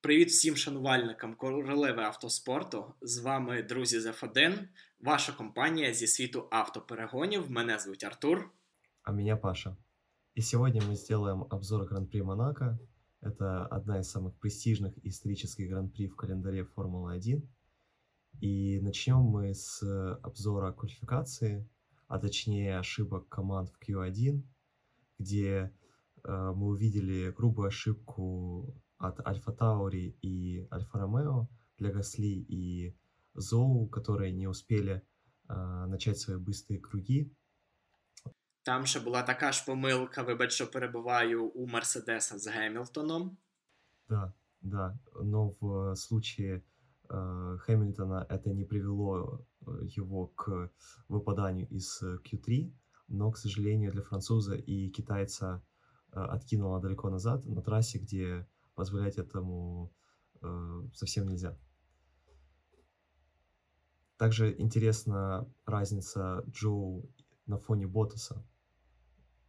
Привіт всім шанувальникам королеви автоспорту. З вами друзі з F1, ваша компанія зі світу автоперегонів. Мене звуть Артур. А меня Паша. И сегодня мы сделаем обзор Гран-при Монако. Это одна из самых престижных исторических Гран-при в календаре Формулы-1. И начнем мы с обзора квалификации, а точнее ошибок команд в Q1, где э, мы увидели грубую ошибку от Альфа Таури и Альфа Ромео для Гасли и Зоу, которые не успели э, начать свои быстрые круги. Там ще була така ж помилка, вибач, що перебуваю у Мерседеса з Гемілтоном. Да, да, но в случае э, Хэмилтона это не привело его к выпаданию из Q3, но, к сожалению, для француза и китайца э, откинуло далеко назад на трассе, где позволять этому э, совсем нельзя. Также интересна разница Джоу на фоне Ботаса.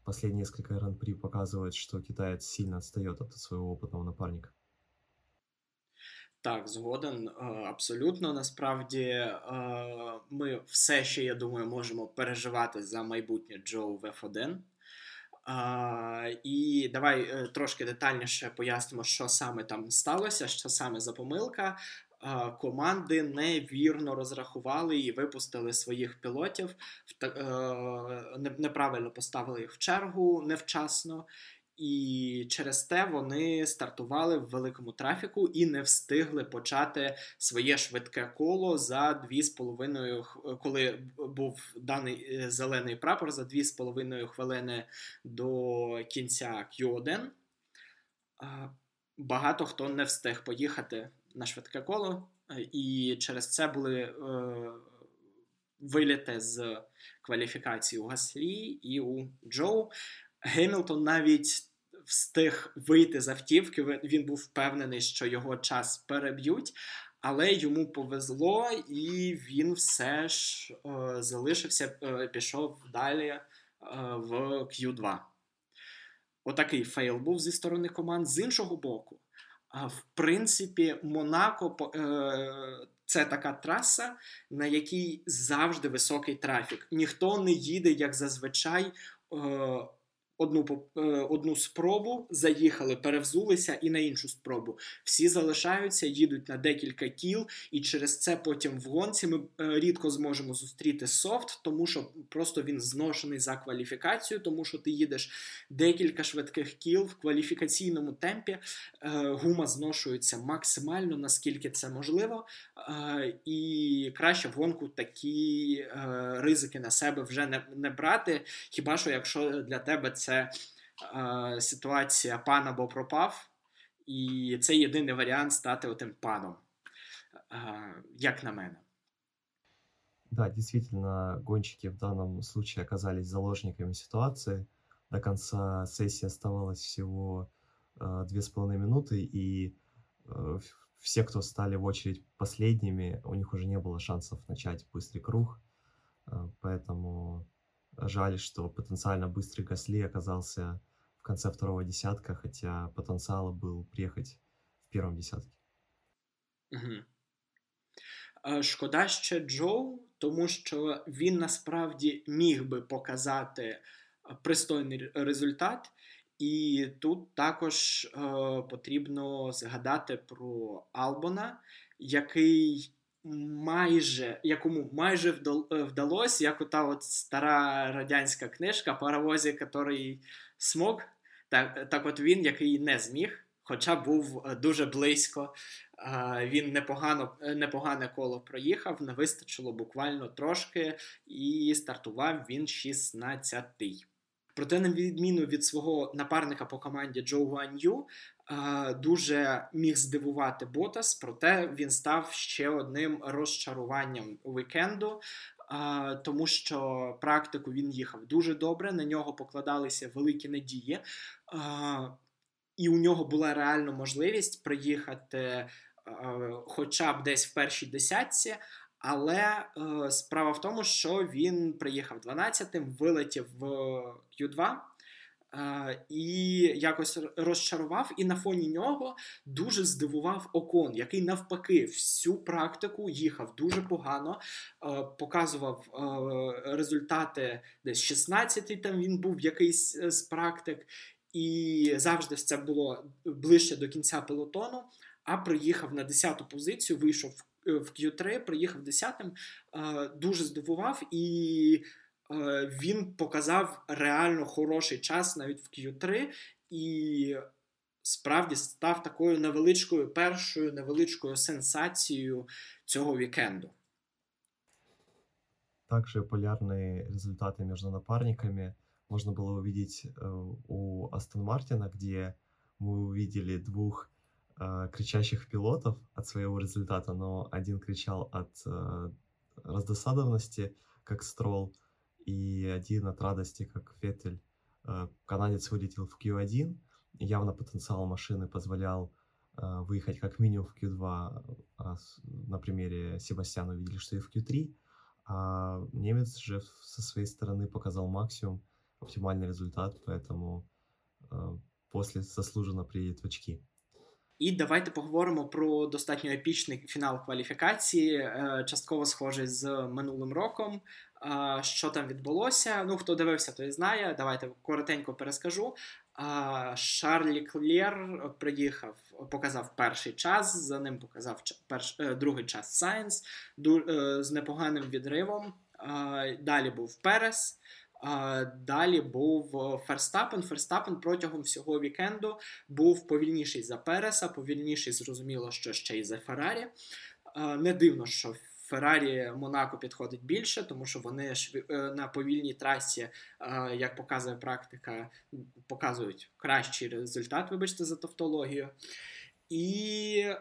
Последние несколько гран-при показывают, что китаец сильно отстает от своего опытного напарника. Так, згоден е, абсолютно. Насправді е, ми все ще, я думаю, можемо переживати за майбутнє Джоу в F1. А, І давай е, трошки детальніше пояснимо, що саме там сталося, що саме за помилка. А, команди невірно розрахували і випустили своїх пілотів, неправильно поставили їх в чергу невчасно. І через те вони стартували в великому трафіку і не встигли почати своє швидке коло за 2,5, коли був даний е, зелений прапор за 2,5 хвилини до кінця Q1. Багато хто не встиг поїхати на швидке коло, е, і через це були е, виліти з кваліфікації у Гаслі і у Джоу. Гемілтон навіть встиг вийти з автівки. Він був впевнений, що його час переб'ють, але йому повезло, і він все ж е, залишився, е, пішов далі е, в Q2. Отакий фейл був зі сторони команд. З іншого боку, в принципі, Монако. Е, це така траса, на якій завжди високий трафік. Ніхто не їде, як зазвичай, е, одну е, одну спробу, заїхали, перевзулися і на іншу спробу. Всі залишаються, їдуть на декілька кіл, і через це потім в гонці ми е, рідко зможемо зустріти софт, тому що просто він зношений за кваліфікацію, тому що ти їдеш декілька швидких кіл в кваліфікаційному темпі. Е, гума зношується максимально, наскільки це можливо. І краще в гонку такі ризики на себе вже не, не брати. Хіба що якщо для тебе це це е, ситуація пан або пропав, і це єдиний варіант стати отим паном, е, як на мене. Да, действительно, гонщики в данном случае оказались заложниками ситуации. До конца сессии оставалось всего э, две с половиной минуты, и э, все, кто стали в очередь последними, у них уже не было шансов начать быстрый круг. Э, поэтому Жаль, что потенциально быстрый Гасли оказался в конце второго десятка, хотя потенциал был приехать в первом десятке. Угу. Шкода ще Джоу, тому що він насправді міг би показати пристойний результат, і тут також е, потрібно згадати про Албона, який майже, якому майже е, вдалося, як ота от стара радянська книжка паровозі, який смог. Так, так от він, який не зміг, хоча був е, дуже близько. Він непогано, е, непогане коло проїхав, не вистачило буквально трошки, і стартував він 16-й. Проте, на відміну від свого напарника по команді Джо Гуан'ю, дуже міг здивувати Ботас, проте він став ще одним розчаруванням вікенду. Тому що практику він їхав дуже добре, на нього покладалися великі надії, і у нього була реальна можливість приїхати хоча б десь в першій десятці. Але е, справа в тому, що він приїхав 12-тим, вилетів в Q2, і якось розчарував, і на фоні нього дуже здивував Окон, який навпаки всю практику їхав дуже погано, показував результати десь 16-й там він був якийсь е, з практик, і завжди це було ближче до кінця пелотону. А приїхав на 10-ту позицію, вийшов в Q3, приїхав 10-тим, дуже здивував і. Е, він показав реально хороший час навіть в Q3 і справді став такою невеличкою першою невеличкою сенсацією цього вікенду. Также полярные результаты между напарниками можно было увидеть э, у Астон Мартина, где мы увидели двух Э, кричащих пилотов от своего результата, но один кричал от э, раздосадованности, как Строл, и один от радости, как Феттель. Э, канадец вылетел в Q1, явно потенциал машины позволял э, выехать как минимум в Q2, а на примере Себастьяна увидели, что и в Q3, а немец же со своей стороны показал максимум, оптимальный результат, поэтому э, после заслуженно приедет в очки. І давайте поговоримо про достатньо епічний фінал кваліфікації, частково схожий з минулим роком. Що там відбулося? Ну, хто дивився, той знає. Давайте коротенько перескажу. Шарль Леклер приїхав, показав перший час, за ним показав перш, е, другий час Сайнс е, з непоганим відривом. Далі був Перес. Далі був Ферстапен. Ферстапен протягом всього вікенду був повільніший за Переса, повільніший, зрозуміло, що ще й за Феррарі. Не дивно, що Феррарі Монако підходить більше, тому що вони е, на повільній трасі, як показує практика, показують кращий результат, вибачте, за тавтологію. І е,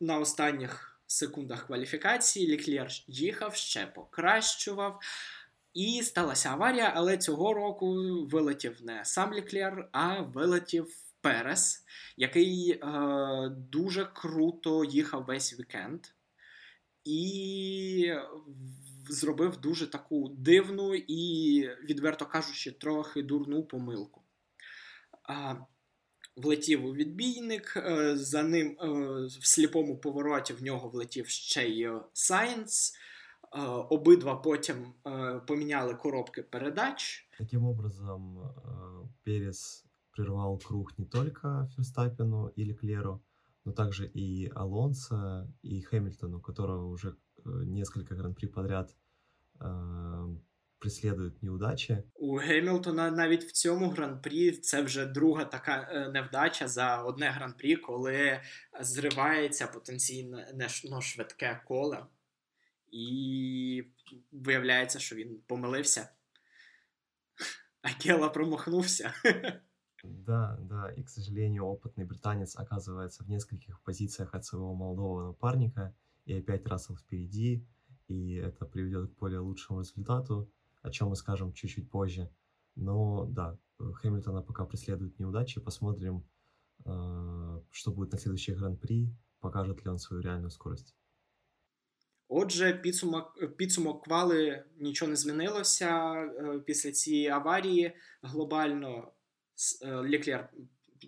на останніх секундах кваліфікації Ліклєр їхав, ще покращував. І сталася аварія, але цього року вилетів не сам Ліклєр, а вилетів Перес, який е, дуже круто їхав весь вікенд. І зробив дуже таку дивну і, відверто кажучи, трохи дурну помилку. А, Влетів у відбійник, е, за ним е, в сліпому повороті в нього влетів ще й Сайенс. Обидва потім поменяли коробки передач. Таким образом, Перес прервал круг не только Ферстаппену и Леклеру, но также и Алонсо, и Хэмилтону, у которого уже несколько гран-при подряд преслідують неудачі. У Гемілтона навіть в цьому гран-прі це вже друга така невдача за одне гран-прі, коли зривається потенційно швидке коле і виявляється, що він помилився. Акела промахнувся. Да, да, и, к сожалению, опытный британец оказывается в нескольких позициях от своего молодого напарника, и опять Рассел впереди, и это приведет к более лучшему результату, о чем мы скажем чуть-чуть позже. Но да, Хэмилтона пока преследуют неудачи, посмотрим, э, что будет на следующий гран-при, покажет ли он свою реальную скорость. Отже, підсумок підсумок квали нічого не змінилося е, після цієї аварії. Глобально е, Ліклер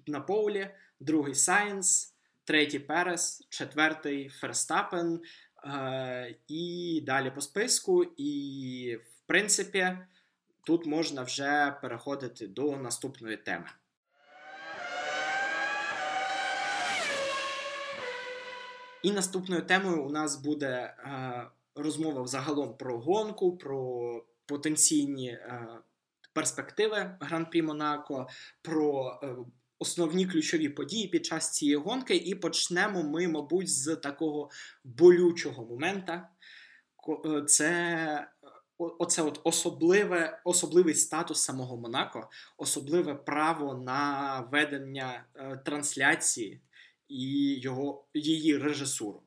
на поулі, другий Сайнс, третій Перес, четвертий Ферстапен е, і далі по списку. І, в принципі, тут можна вже переходити до наступної теми. І наступною темою у нас буде е, розмова взагалом про гонку, про потенційні е, перспективи Гран-прі Монако, про е, основні ключові події під час цієї гонки. І почнемо ми, мабуть, з такого болючого момента. Це Оце от особливе, особливий статус самого Монако, особливе право на ведення е, трансляції і його, її режисуру.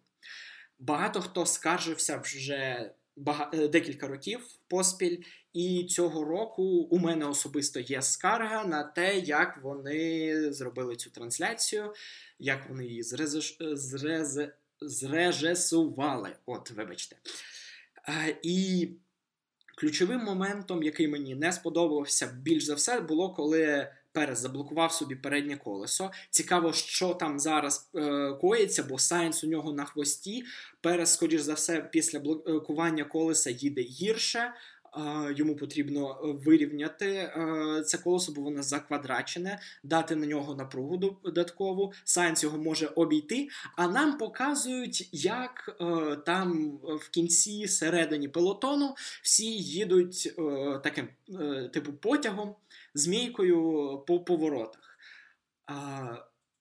Багато хто скаржився вже бага... Е, декілька років поспіль, і цього року у мене особисто є скарга на те, як вони зробили цю трансляцію, як вони її зрез... зрез... зрежисували. От, вибачте. І Ключовим моментом, який мені не сподобався більш за все, було коли Перес заблокував собі переднє колесо. Цікаво, що там зараз е, коїться, бо Сайнс у нього на хвості. Перес, скоріш за все, після блокування колеса їде гірше йому потрібно е, вирівняти е, це колесо, бо воно заквадрачене, дати на нього напругу додаткову. Сайнс його може обійти, а нам показують, як е, там в кінці середині пелотону всі їдуть таким типу потягом, змійкою по поворотах.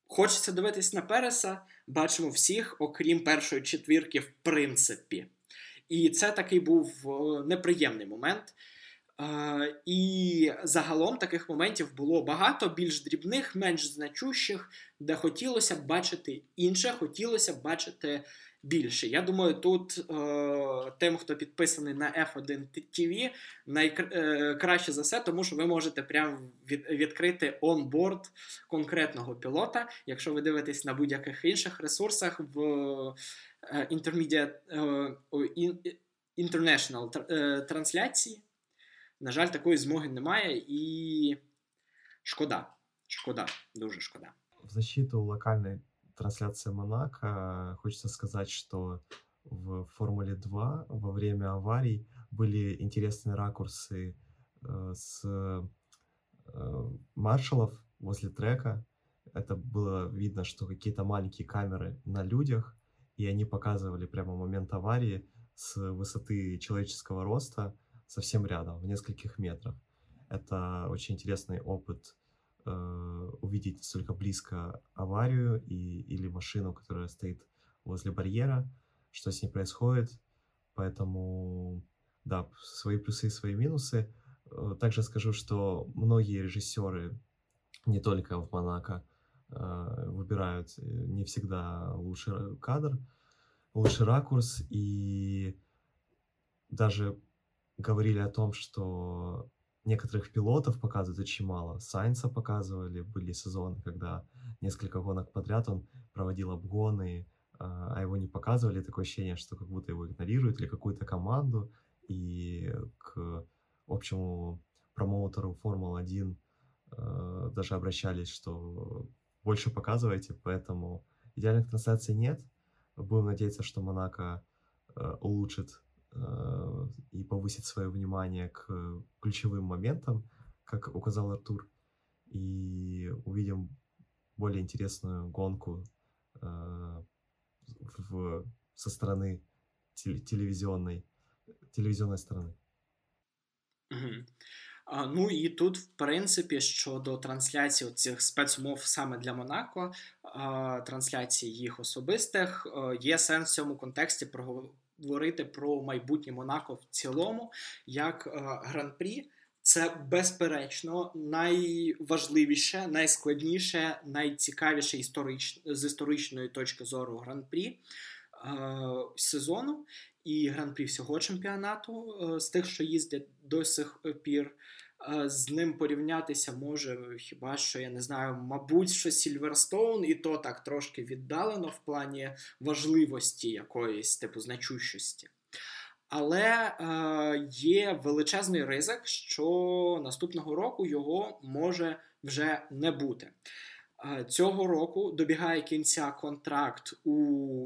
Хочеться дивитись на Переса, бачимо всіх, окрім першої четвірки, в принципі. І це такий був неприємний момент. І загалом таких моментів було багато, більш дрібних, менш значущих, де хотілося б бачити інше, хотілося б бачити більше. Я думаю, тут е, тим, хто підписаний на F1 TV, найкраще е, за все, тому що ви можете прямо від, відкрити онборд конкретного пілота. Якщо ви дивитесь на будь-яких інших ресурсах в е, intermediate, е, international е, трансляції, на жаль, такої змоги немає, і шкода. Шкода, дуже шкода. В защиту локальной трансляции Монако хочется сказать, что в Формуле 2 во время аварий были интересные ракурсы э, с э, маршалов возле трека. Это было видно, что какие-то маленькие камеры на людях, и они показывали прямо момент аварии с высоты человеческого роста совсем рядом, в нескольких метрах. Это очень интересный опыт увидеть настолько близко аварию и, или машину, которая стоит возле барьера, что с ней происходит. Поэтому, да, свои плюсы и свои минусы. Э, также скажу, что многие режиссеры, не только в Монако, э, выбирают э, не всегда лучший кадр, лучший ракурс, и даже говорили о том, что некоторых пилотов показывают очень мало. Сайнса показывали, были сезоны, когда несколько гонок подряд он проводил обгоны, а, а его не показывали. Такое ощущение, что как будто его игнорируют или какую-то команду. И к общему промоутеру Формулы-1 э, даже обращались, что больше показывайте, поэтому идеальных трансляций нет. Будем надеяться, что Монако э, улучшит и повысит свое внимание к ключевым моментам, как указал Артур, и увидим более интересную гонку э, в, со стороны телевизионной, телевизионной стороны. Mm-hmm. Ну і тут, в принципі, щодо трансляції цих спецумов саме для Монако, трансляції їх особистих, є сенс в цьому контексті проговорити про майбутнє Монако в цілому, як гран-прі. Це безперечно найважливіше, найскладніше, найцікавіше історич... з історичної точки зору гран-прі сезону і гран-прі всього чемпіонату е, з тих, що їздять до сих пір. Е, з ним порівнятися може хіба що я не знаю, мабуть, що Сільверстоун, і то так трошки віддалено в плані важливості якоїсь типу значущості. Але е, є величезний ризик, що наступного року його може вже не бути. Е, цього року добігає кінця контракт у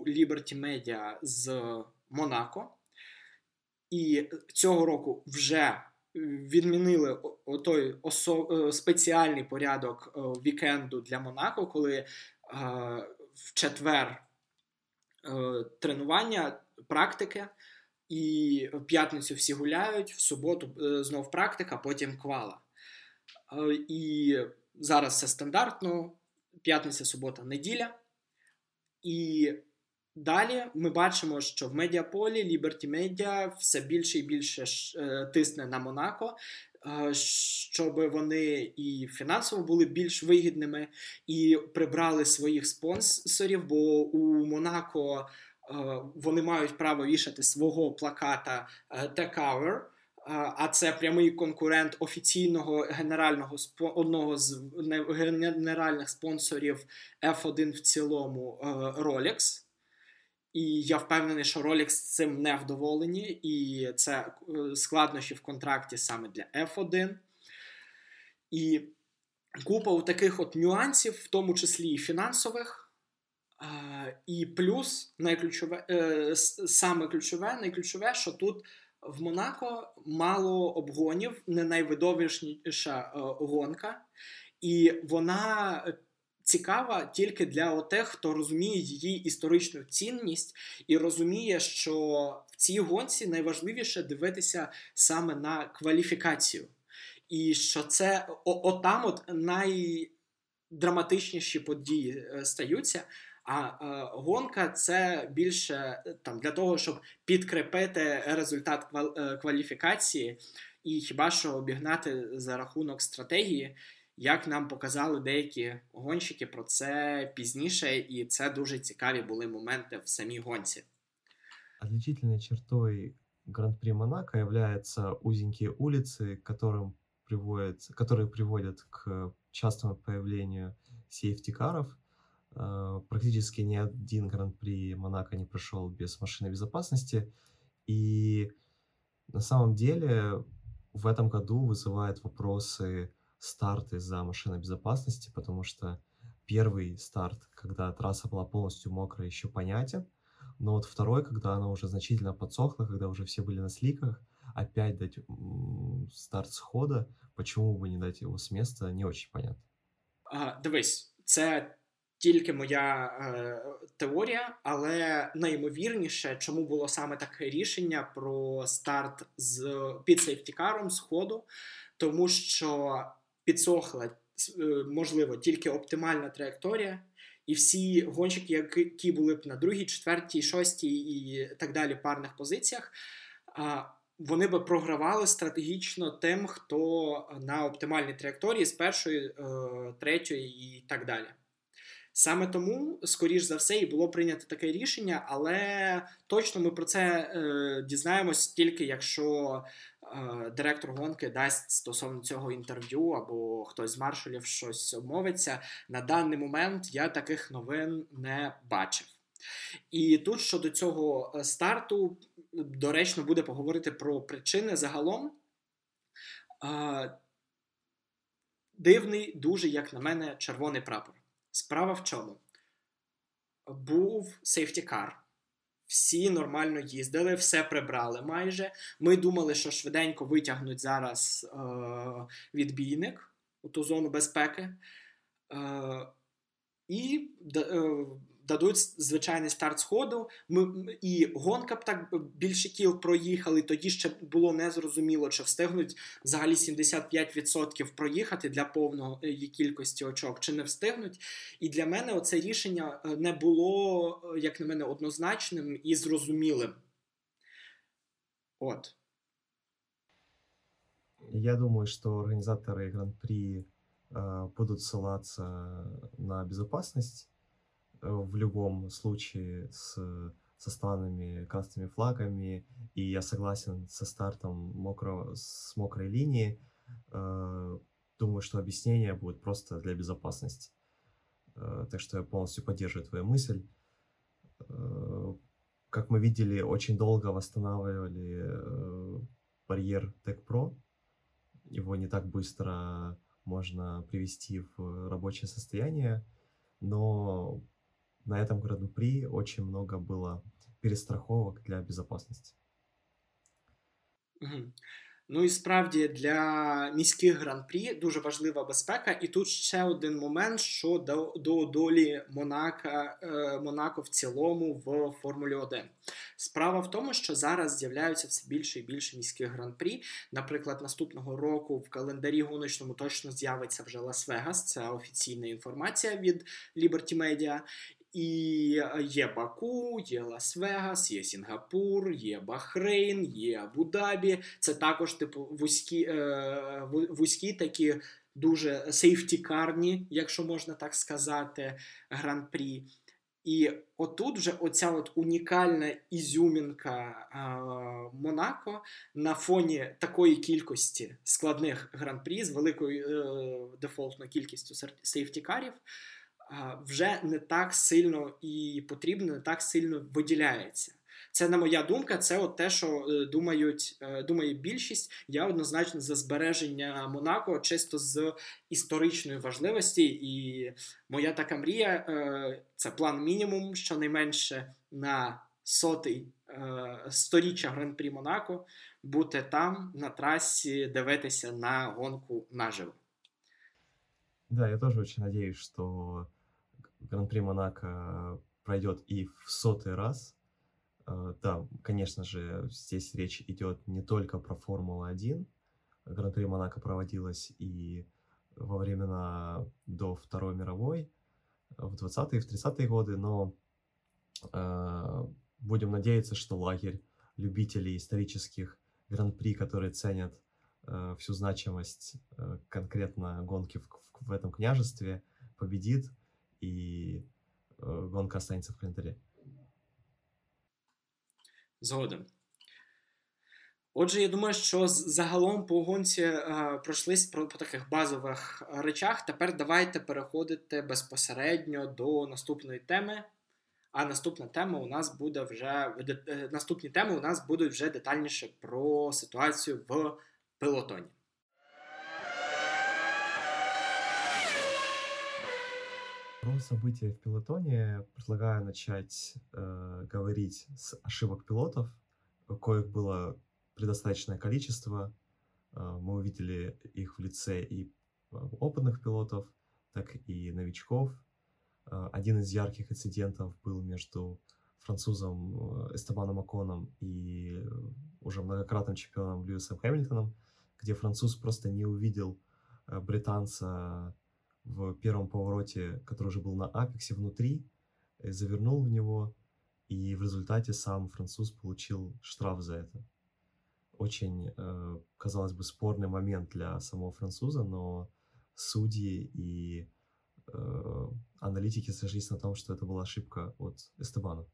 Liberty Media з Монако, і цього року вже відмінили той осо... Е, спеціальний порядок е, вікенду для Монако, коли е, в четвер тренування, практики, і в п'ятницю всі гуляють, в суботу знов практика, потім квала. І зараз все стандартно: п'ятниця, субота, неділя. І Далі ми бачимо, що в медіаполі Liberty Media все більше і більше е, тисне на Монако, е, щоб вони і фінансово були більш вигідними, і прибрали своїх спонсорів. Бо у Монако е, вони мають право вішати свого плаката The Cover, а це прямий конкурент офіційного генерального одного з генеральних спонсорів F1 в цілому Rolex. І я впевнений, що Rolex з цим не вдоволені, і це е, складнощі в контракті саме для F1. І купа у таких от нюансів, в тому числі і фінансових. І плюс найключове, е, саме ключове, найключове, що тут в Монако мало обгонів, не найвидовищніша е, гонка, і вона цікава тільки для тих, хто розуміє її історичну цінність і розуміє, що в цій гонці найважливіше дивитися саме на кваліфікацію. І що це отам от найдраматичніші події е, стаються. А е, гонка це більше там для того, щоб підкріпити результат е, кваліфікації, і хіба що обігнати за рахунок стратегії, як нам показали деякі гонщики про це пізніше, і це дуже цікаві були моменти в самій гонці. Отличительной чертой Гран-при Монако являются узенькие улицы, которым приводят, которые приводят к частому появлению сейфтикаров. Э, практически ни один Гран-при Монако не прошел без машины безопасности. И на самом деле в этом году вызывает вопросы старты за машиной безопасности, потому что первый старт, когда трасса была полностью мокрая, еще понятен, но вот второй, когда она уже значительно подсохла, когда уже все были на сликах, опять дать старт схода, почему бы не дать его с места, не очень понятно. А, дивись, це тільки моя е, теорія, але найімовірніше, чому було саме таке рішення про старт з під сейфтікаром з ходу, тому що підсохла, е, можливо, тільки оптимальна траєкторія, і всі гонщики, які були б на другій, четвертій, шостій і так далі парних позиціях, вони би програвали стратегічно тим, хто на оптимальній траєкторії з першої, е, третьої і так далі. Саме тому, скоріш за все, і було прийнято таке рішення, але точно ми про це е, дізнаємось тільки якщо директор гонки дасть стосовно цього інтерв'ю або хтось з маршалів щось обмовиться. На даний момент я таких новин не бачив. І тут щодо цього е, старту доречно буде поговорити про причини загалом. Е, дивний, дуже, як на мене, червоний прапор. Справа в чому? Був сейфтікар. Всі нормально їздили, все прибрали майже. Ми думали, що швиденько витягнуть зараз е, відбійник у ту зону безпеки. Е, І е, дадуть звичайний старт сходу. Ми і гонка б так більше кіл проїхали. Тоді ще було незрозуміло, чи встигнуть взагалі 75% проїхати для повної кількості очок, чи не встигнуть. І для мене оце рішення е, не було, е, як на мене, однозначним і зрозумілим. От. Я думаю, что организаторы Гран-при э, будут ссылаться на безопасность Э, в любом случае с, со странными красными флагами, и я согласен со стартом мокрого, с мокрой линии. Э, думаю, что объяснение будет просто для безопасности. Э, так что я полностью поддерживаю твою мысль. Как мы видели, очень долго восстанавливали барьер Tech Pro. Его не так быстро можно привести в рабочее состояние, но на этом гран-при очень много было перестраховок для безопасности. Ну і справді для міських гран-прі дуже важлива безпека. І тут ще один момент, що до, до долі Монака, е, Монако в цілому в Формулі 1. Справа в тому, що зараз з'являються все більше і більше міських гран-прі. Наприклад, наступного року в календарі гоночному точно з'явиться вже Лас-Вегас. Це офіційна інформація від Liberty Media. І є Баку, є Лас-Вегас, є Сінгапур, є Бахрейн, є Абу-Дабі. Це також типу вузькі е, вузькі такі дуже сейфтікарні, якщо можна так сказати, гран-прі. І отут вже оця от унікальна ізюмінка е, Монако на фоні такої кількості складних гран-прі з великою е, дефолтною кількістю сейфтікарів вже не так сильно і потрібно, не так сильно виділяється. Це не моя думка, це от те, що е, думають, е, думає більшість. Я однозначно за збереження Монако, чисто з історичної важливості. І моя така мрія е, це план мінімум, щонайменше на сотий сторіччя гран-прі Монако, бути там на трасі, дивитися на гонку наживо. Да, я тоже очень надеюсь, что Гран-при Монако пройдет и в сотый раз. А, да, конечно же, здесь речь идет не только про Формулу-1. Гран-при Монако проводилось и во времена до Второй мировой, в 20-е и в 30-е годы, но э, будем надеяться, что лагерь любителей исторических гран-при, которые ценят э, всю значимость э, конкретно гонки в, в этом княжестве, победит, и э, гонка останется в календаре. Згоден. Отже, я думаю, що загалом по гонці е, пройшлись по, по таких базових речах. Тепер давайте переходити безпосередньо до наступної теми. А наступна тема у нас буде вже е, наступні теми у нас будуть вже детальніше про ситуацію в пелотоні. Про события в пилотоне предлагаю начать э, говорить с ошибок пилотов, коих было предостаточное количество. Э, мы увидели их в лице и э, опытных пилотов, так и новичков. Э, один из ярких инцидентов был между французом Эстебаном Аконом и уже многократным чемпионом Льюисом Хэмилтоном, где француз просто не увидел британца в первом повороте, который уже был на апексе внутри, завернул в него, и в результате сам француз получил штраф за это. Очень, э, казалось бы, спорный момент для самого француза, но судьи и э, аналітики сошлись на том, що це була ошибка от Естебана.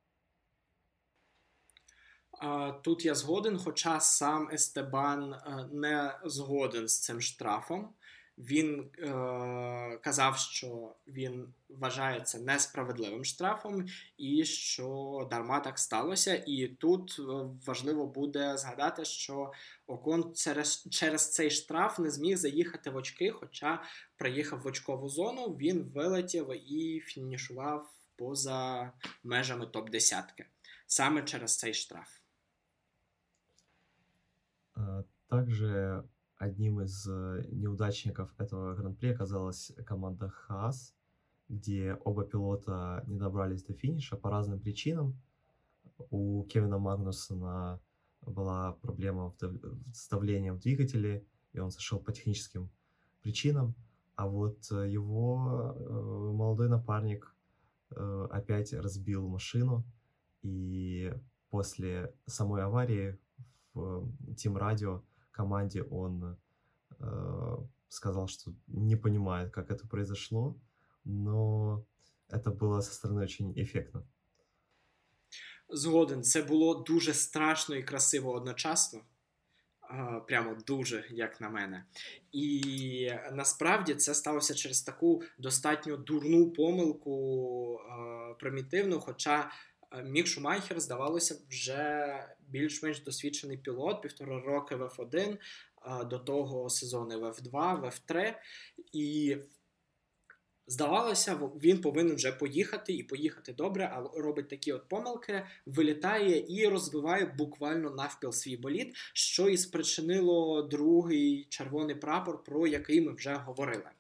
Тут я згоден, хоча сам Естебан не згоден з цим штрафом. Він е, казав, що він вважається несправедливим штрафом, і що дарма так сталося. І тут е, важливо буде згадати, що Окон через через цей штраф не зміг заїхати в очки, хоча приїхав в очкову зону, він вилетів і фінішував поза межами топ-10 саме через цей штраф. Также Одним из э, неудачников этого гран-при оказалась команда Хаас, где оба пилота не добрались до финиша по разным причинам. У Кевина Магнусона была проблема с давлением в двигателе, и он сошел по техническим причинам. А вот э, его э, молодой напарник опять разбил машину, и после самой аварии в Team Radio команде он э, сказал, что не понимает, как это произошло, но это было со стороны очень эффектно. Згоден, це було дуже страшно і красиво одночасно. Прямо дуже, як на мене. І насправді це сталося через таку достатньо дурну помилку примітивну. Хоча Мік Шумайхер, здавалося, вже більш-менш досвідчений пілот, півтора роки в F1, до того сезони в F2, в F3. І здавалося, він повинен вже поїхати і поїхати добре, а робить такі от помилки, вилітає і розбиває буквально навпіл свій боліт, що і спричинило другий червоний прапор, про який ми вже говорили.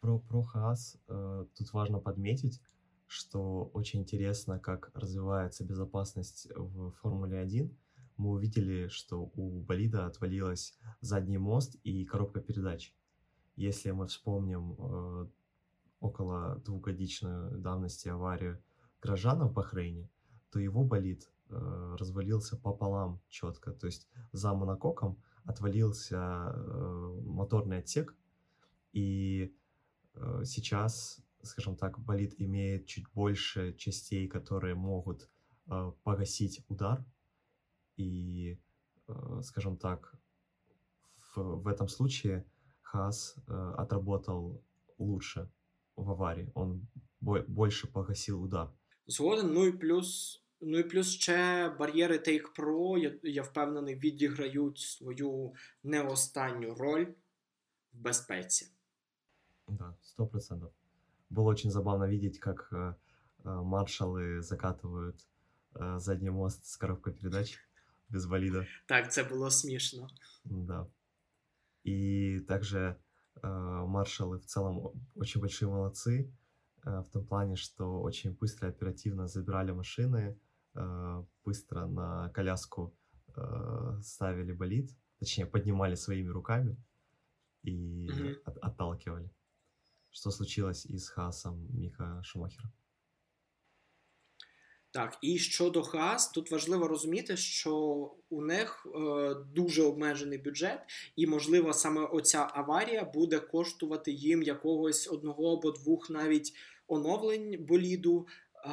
Про, про Хаас э, тут важно подметить, что очень интересно, как развивается безопасность в Формуле 1. Мы увидели, что у болида отвалилась задний мост и коробка передач. Если мы вспомним э, около двухгодичную давности аварию Грожана в Бахрейне, то его болид э, развалился пополам четко. То есть за монококом отвалился э, моторный отсек, и э, сейчас скажем так, болид имеет чуть больше частей, которые могут э, погасить удар. И, э, скажем так, в, в этом случае Хас э, отработал лучше в аварии. Он больше погасил удар. Згоден, ну і плюс. Ну і плюс ще бар'єри Take Pro, я, я впевнений, відіграють свою не останню роль в безпеці. Да, сто процентов. Было очень забавно видеть, как э, э, маршалы закатывают э, задний мост с коробкой передач без валида. Так, це було смішно. Да. И также маршалы в целом очень большие молодцы в том плане, что очень быстро и оперативно забирали машины, быстро на коляску ставили болид, точнее поднимали своими руками и mm-hmm. от, отталкивали. Что случилось с Хасом Міха Шумахера. Так, і щодо Хас, тут важливо розуміти, що у них е, дуже обмежений бюджет, і, можливо, саме оця аварія буде коштувати їм якогось одного або двох навіть оновлень боліду, е,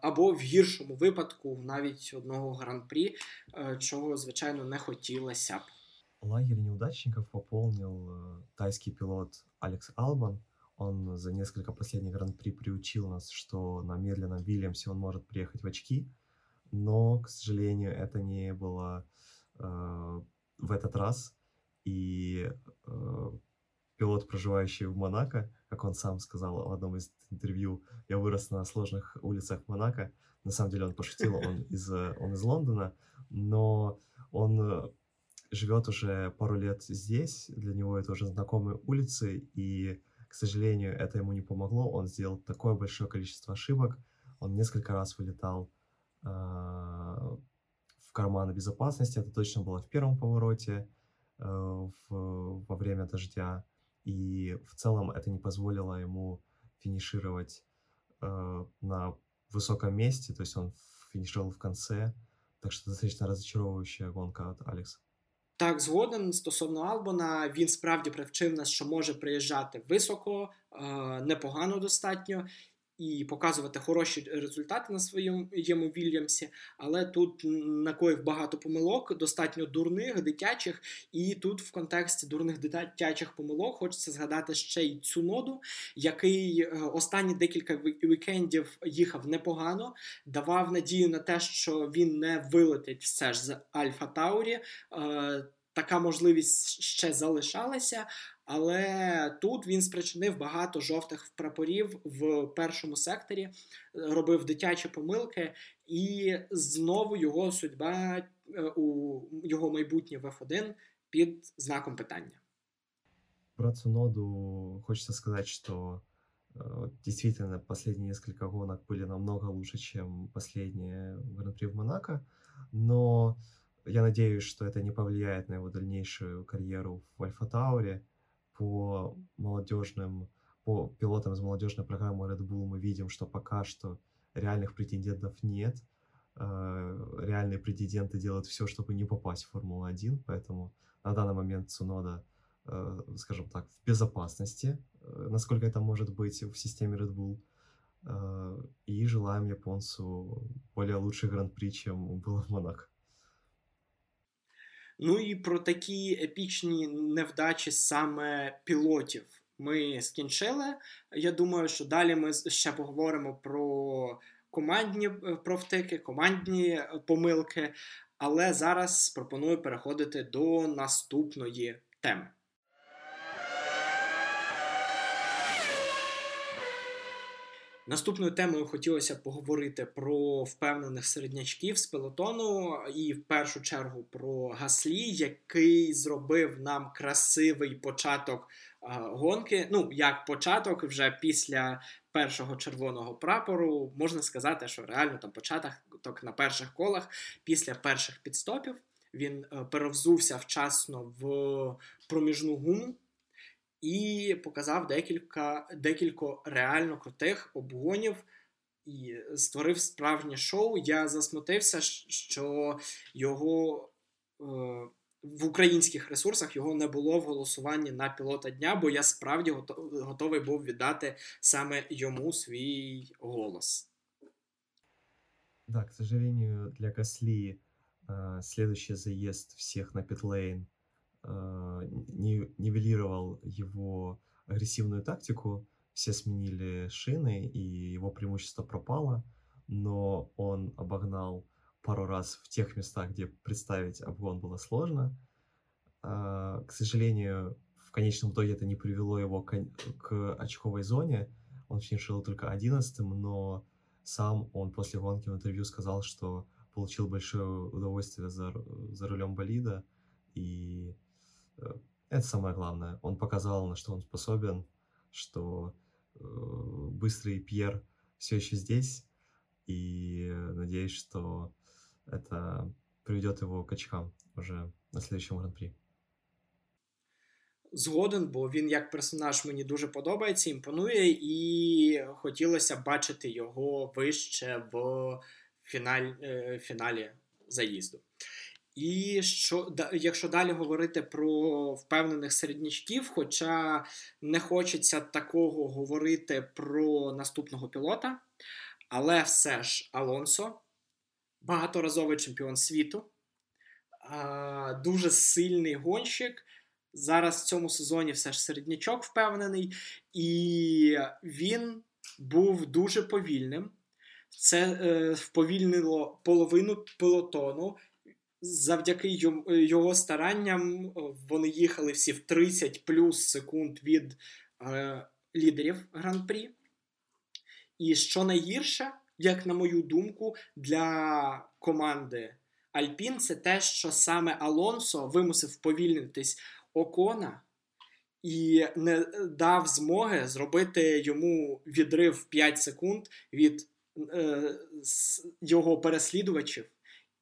або в гіршому випадку навіть одного гран-прі, е, чого, звичайно, не хотілося б. Лагерь неудачников пополнил э, тайский пилот Алекс Албан. Он за несколько последних гран-при приучил нас, что на медленном Вильямсе он может приехать в очки, но, к сожалению, это не было э, в этот раз. И э, пилот, проживающий в Монако, как он сам сказал в одном из интервью, я вырос на сложных улицах Монако. На самом деле он пошутил, он из, он из Лондона, но он живет уже пару лет здесь, для него это уже знакомые улицы, и, к сожалению, это ему не помогло. Он сделал такое большое количество ошибок, он несколько раз вылетал э, в карманы безопасности, это точно было в первом повороте э, в, во время дождя, и в целом это не позволило ему финишировать э, на высоком месте, то есть он финишировал в конце, так что достаточно разочаровывающая гонка от Алекса. Так, згоден стосовно Албона, він справді привчив нас, що може приїжджати високо, непогано достатньо, і показувати хороші результати на своєму Вільямсі, але тут накоїв багато помилок, достатньо дурних, дитячих. І тут, в контексті дурних дитячих помилок, хочеться згадати ще й цю ноду, який е, останні декілька вікендів їхав непогано, давав надію на те, що він не вилетить все ж з Альфа Таурі. Е, така можливість ще залишалася, але тут він спричинив багато жовтих прапорів в першому секторі, робив дитячі помилки, і знову його судьба е, у його майбутнє в F1 під знаком питання. Про Цуноду хочется сказать, что э, действительно последние несколько гонок были намного лучше, чем последние Гран-при в Монако, но я надеюсь, что это не повлияет на его дальнейшую карьеру в Альфа Тауре. По молодежным, по пилотам из молодежной программы Red Bull мы видим, что пока что реальных претендентов нет. Э, реальные претенденты делают все, чтобы не попасть в Формулу-1, поэтому на данный момент Цунода, э, скажем так, в безопасности, э, насколько это может быть в системе Red Bull. И желаем японцу более лучших гран-при, чем было в Монако. Ну і про такі епічні невдачі саме пілотів ми скінчили. Я думаю, що далі ми ще поговоримо про командні профтики, провтики, командні е, помилки. Але зараз пропоную переходити до наступної теми. Наступною темою хотілося поговорити про впевнених середнячків з пелотону, і в першу чергу про Гаслі, який зробив нам красивий початок гонки. Ну, як початок, вже після першого червоного прапору, можна сказати, що реально там початок на перших колах, після перших підстопів. Він е, перевзувся вчасно в проміжну гуму і показав декілька декілька реально крутих обгонів і створив справжнє шоу. Я засмутився, що його е, в українських ресурсах його не було в голосуванні на пілота дня, бо я справді готовий був віддати саме йому свій голос. Да, к сожалению, для Гасли э, следующий заезд всех на питлейн нивелировал его агрессивную тактику, все сменили шины, и его преимущество пропало, но он обогнал пару раз в тех местах, где представить обгон было сложно. А, к сожалению, в конечном итоге это не привело его к, очковой зоне. Он финишировал только одиннадцатым, но сам он после гонки в интервью сказал, что получил большое удовольствие за, за рулем болида, и это самое главное. Он показал, на что он способен, что э, быстрый Пьер все еще здесь, и надеюсь, что это приведет его к очкам уже на следующем гран-при. Згоден, бо він як персонаж мені дуже подобається, імпонує, і хотілося бачити його вище в фіналь, е, фіналі заїзду. І що якщо далі говорити про впевнених середнячків, хоча не хочеться такого говорити про наступного пілота, але все ж Алонсо, багаторазовий чемпіон світу, дуже сильний гонщик. Зараз в цьому сезоні все ж середнячок впевнений, і він був дуже повільним. Це е, вповільнило половину пелотону. Завдяки його старанням вони їхали всі в 30 плюс секунд від е, лідерів гран-прі. І що найгірше, як на мою думку, для команди Альпін, це те, що саме Алонсо вимусив повільнитись Окона і не дав змоги зробити йому відрив 5 секунд від е, його переслідувачів.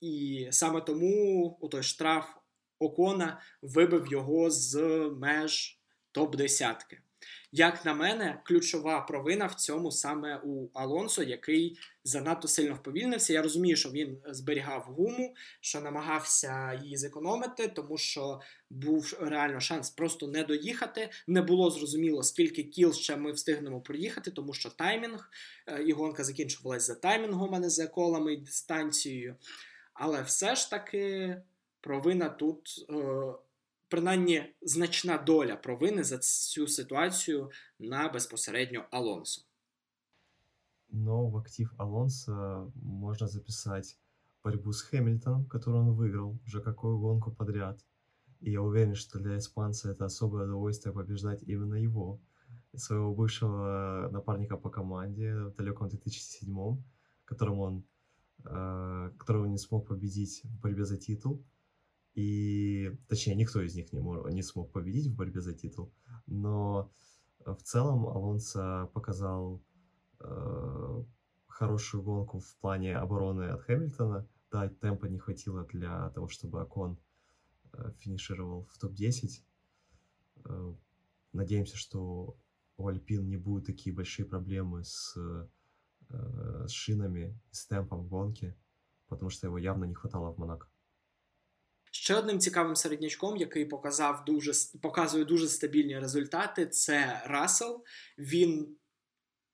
І саме тому у той штраф Окона вибив його з меж топ-десятки. Як на мене, ключова провина в цьому саме у Алонсо, який занадто сильно вповільнився. Я розумію, що він зберігав гуму, що намагався її зекономити, тому що був реально шанс просто не доїхати. Не було зрозуміло, скільки кіл ще ми встигнемо проїхати, тому що таймінг е, і гонка закінчувалась за таймінгом, а не за колами і дистанцією. Але все ж таки провина тут. Принаймні значна доля провини за цю ситуацію на безпосередньо Алонсо. Но в актив Алонсо можно записать борьбу с Хэмилтоном, которую он выиграл уже какую гонку подряд. И я уверен, что для испанца это особое удовольствие побеждать именно его, своего бывшего напарника по команде в далеком 2007 которым он, э, которого не смог победить в борьбе за титул. И, точнее, никто из них не, мог, не смог победить в борьбе за титул. Но в целом Алонсо показал э, хорошую гонку в плане обороны от Хэмилтона. Да, темпа не хватило для того, чтобы Акон э, финишировал в топ-10. Э, надеемся, что у Альпин не будут такие большие проблемы с, э, с шинами, с темпом гонки, потому что его явно не хватало в Монако. Ще одним цікавим середнячком, який показав дуже показує дуже стабільні результати, це Рассел. Він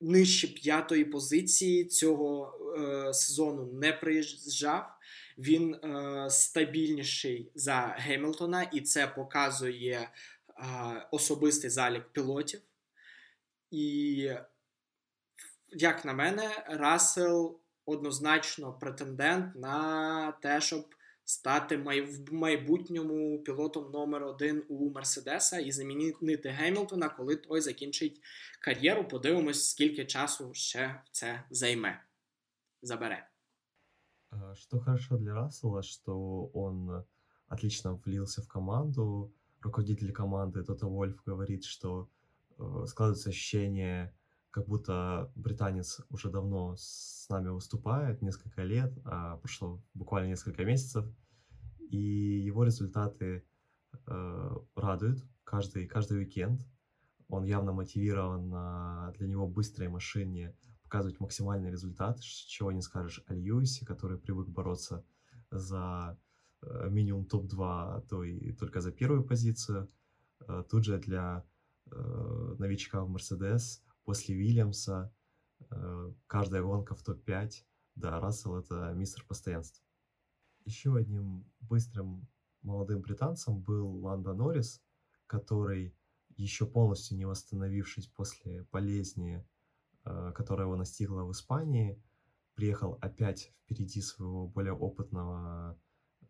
нижче п'ятої позиції цього е, сезону не приїжджав. Він е, стабільніший за Гемілтона, і це показує е, особистий залік пілотів. І, як на мене, Рассел однозначно претендент на те, щоб стати в майбутньому пілотом номер один у Мерседеса і замінити Гемілтона, коли той закінчить кар'єру. Подивимось, скільки часу ще це займе. Забере. Что хорошо для Рассела, что он отлично влился в команду. Руководитель команды Тота Вольф говорит, что э, складывается ощущение, как будто британец уже давно с нами выступает, несколько лет, а прошло буквально несколько месяцев, и его результаты э, радуют каждый, каждый уикенд. Он явно мотивирован на для него быстрой машине показывать максимальный результат, чего не скажешь о Льюисе, который привык бороться за э, минимум топ-2, а то и только за первую позицию. Э, тут же для э, новичка в Мерседес после Вильямса э, каждая гонка в топ-5. Да, Рассел это мистер постоянства. Еще одним быстрым молодым британцем был Ландо Норрис, который еще полностью не восстановившись после болезни, э, которая его настигла в Испании, приехал опять впереди своего более опытного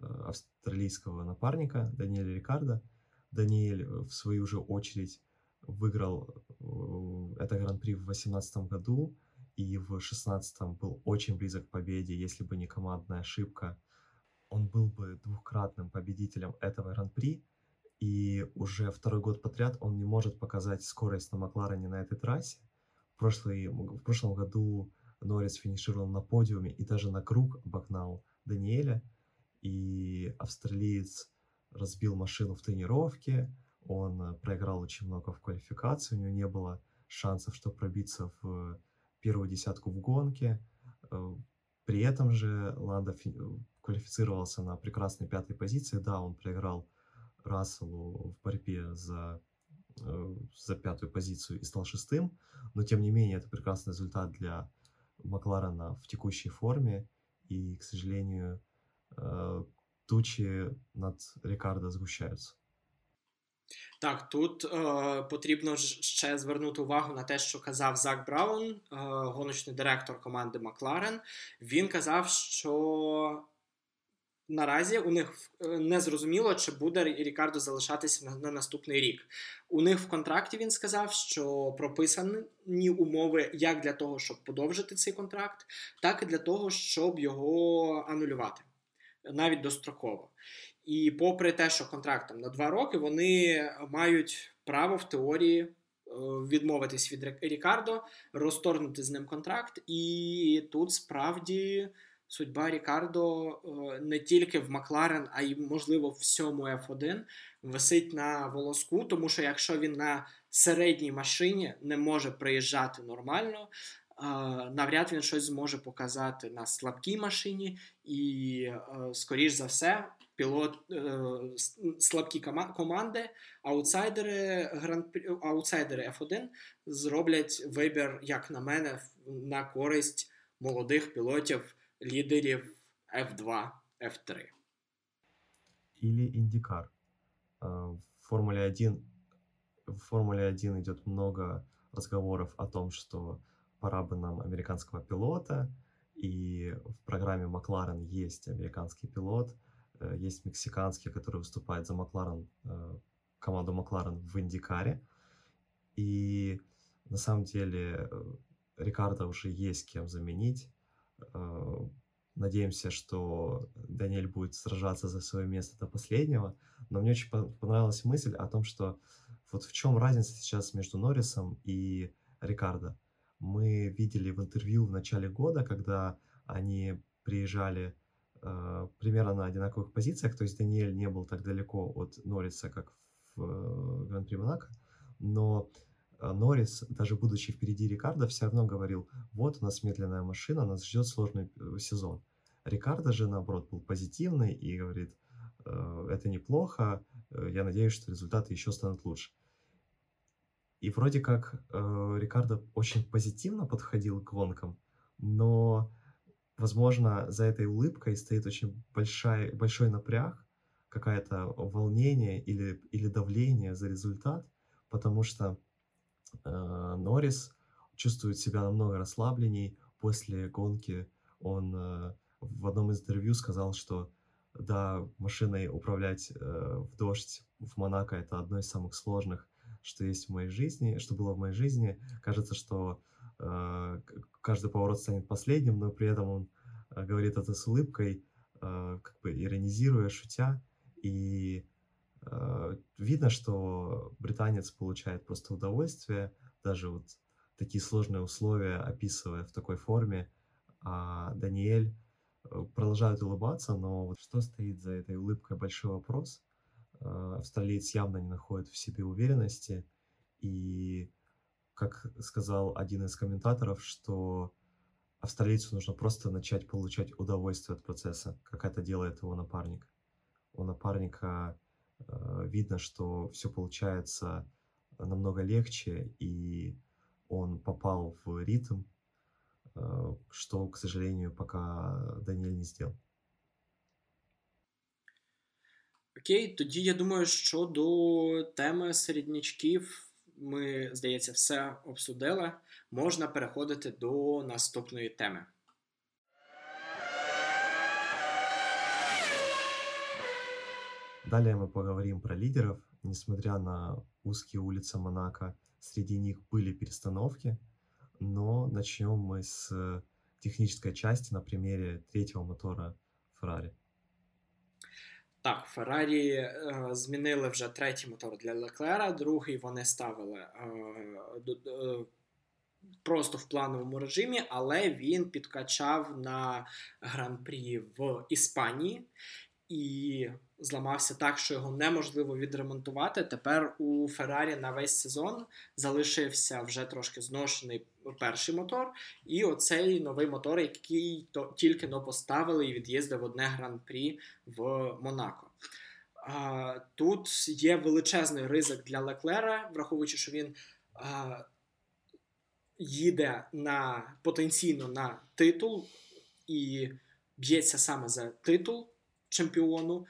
э, австралийского напарника Даниэля Рикардо. Даниэль, в свою же очередь, выиграл это гран-при в 2018 году и в 2016 был очень близок к победе, если бы не командная ошибка. Он был бы двукратным победителем этого гран-при, и уже второй год подряд он не может показать скорость на Макларене на этой трассе. В, прошлый, в прошлом году Норрис финишировал на подиуме и даже на круг обогнал Даниэля, и австралиец разбил машину в тренировке, он проиграл очень много в квалификации, у него не было шансов, чтобы пробиться в первую десятку в гонке. Э, при этом же Ланда квалифицировался на прекрасной пятой позиции. Да, он проиграл Расселу в борьбе за, э, за пятую позицию и стал шестым, но тем не менее это прекрасный результат для Макларена в текущей форме, и, к сожалению, э, тучи над Рикардо сгущаются. Так, тут е, потрібно ще звернути увагу на те, що казав Зак Браун, е, гоночний директор команди Макларен. Він казав, що наразі у них е, не зрозуміло, чи буде Рікардо залишатися на, на наступний рік. У них в контракті він сказав, що прописані умови як для того, щоб подовжити цей контракт, так і для того, щоб його анулювати навіть достроково. І попри те, що контрактом на два роки вони мають право в теорії е, відмовитись від Рікардо, розторгнути з ним контракт, і тут справді судьба Рікардо е, не тільки в Макларен, а й, можливо, в всьому F1 висить на волоску, тому що якщо він на середній машині не може приїжджати нормально, е, навряд він щось зможе показати на слабкій машині, і, скоріш за все, пілот слабкі команди, аутсайдери аутсайдери F1 зроблять вибір, як на мене, на користь молодих пілотів лидеров F2, F3. Или Индикар. В Формуле 1 в Формуле 1 идет много разговоров о том, что пора бы нам американского пилота, и в программе Макларен есть американский пилот, э, есть мексиканский, который выступает за Макларен, э, команду Макларен в Индикаре. И на самом деле э, Рикардо уже есть кем заменить. Э, надеемся, что Даниэль будет сражаться за свое место до последнего. Но мне очень понравилась мысль о том, что вот в чем разница сейчас между Норрисом и Рикардо. Мы видели в интервью в начале года, когда они приезжали э, примерно на одинаковых позициях, то есть Даниэль не был так далеко от Норриса, как в э, Гран-при Монако, но Э, Норрис, даже будучи впереди Рикардо, все равно говорил, вот у нас медленная машина, нас ждет сложный э, сезон. Рикардо же, наоборот, был позитивный и говорит, «Э, это неплохо, я надеюсь, что результаты еще станут лучше. И вроде как Рикардо очень позитивно подходил к гонкам, но, возможно, за этой улыбкой стоит очень большой, большой напряг, какое-то волнение или, или давление за результат, потому что Э, Норрис чувствует себя намного расслабленней после гонки. Он э, в одном из интервью сказал, что да, машиной управлять э, в дождь в Монако это одно из самых сложных, что есть в моей жизни, что было в моей жизни. Кажется, что каждый поворот станет последним, но при этом он говорит это с улыбкой, как бы иронизируя, шутя. И Э, видно, что британец получает просто удовольствие, даже вот такие сложные условия описывая в такой форме, а Даниэль э, продолжает улыбаться, но вот что стоит за этой улыбкой большой вопрос. Австралиец явно не находит в себе уверенности, и, как сказал один из комментаторов, что австралийцу нужно просто начать получать удовольствие от процесса, как это делает его напарник. У напарника Э, видно, что все получается намного легче, и он попал в ритм, э, что, к сожалению, пока Даниэль не сделал. Окей, тоді я думаю, що до теми середнячків ми, здається, все обсудили. Можна переходити до наступної теми. Далее мы поговорим про лидеров. Несмотря на узкие улицы Монако, среди них были перестановки, но начнем мы с технической части на примере третьего мотора Ferrari. Так, Феррарі е, змінили вже третій мотор для Леклера, другий вони ставили е, е, просто в плановому режимі, але він підкачав на гран-прі в Іспанії і зламався так, що його неможливо відремонтувати. Тепер у Феррарі на весь сезон залишився вже трошки зношений перший мотор, і оцей новий мотор, який то тільки но поставили і від'їздив одне гран-прі в Монако. Тут є величезний ризик для Леклера, враховуючи, що він їде на потенційно на титул і б'ється саме за титул чемпіону.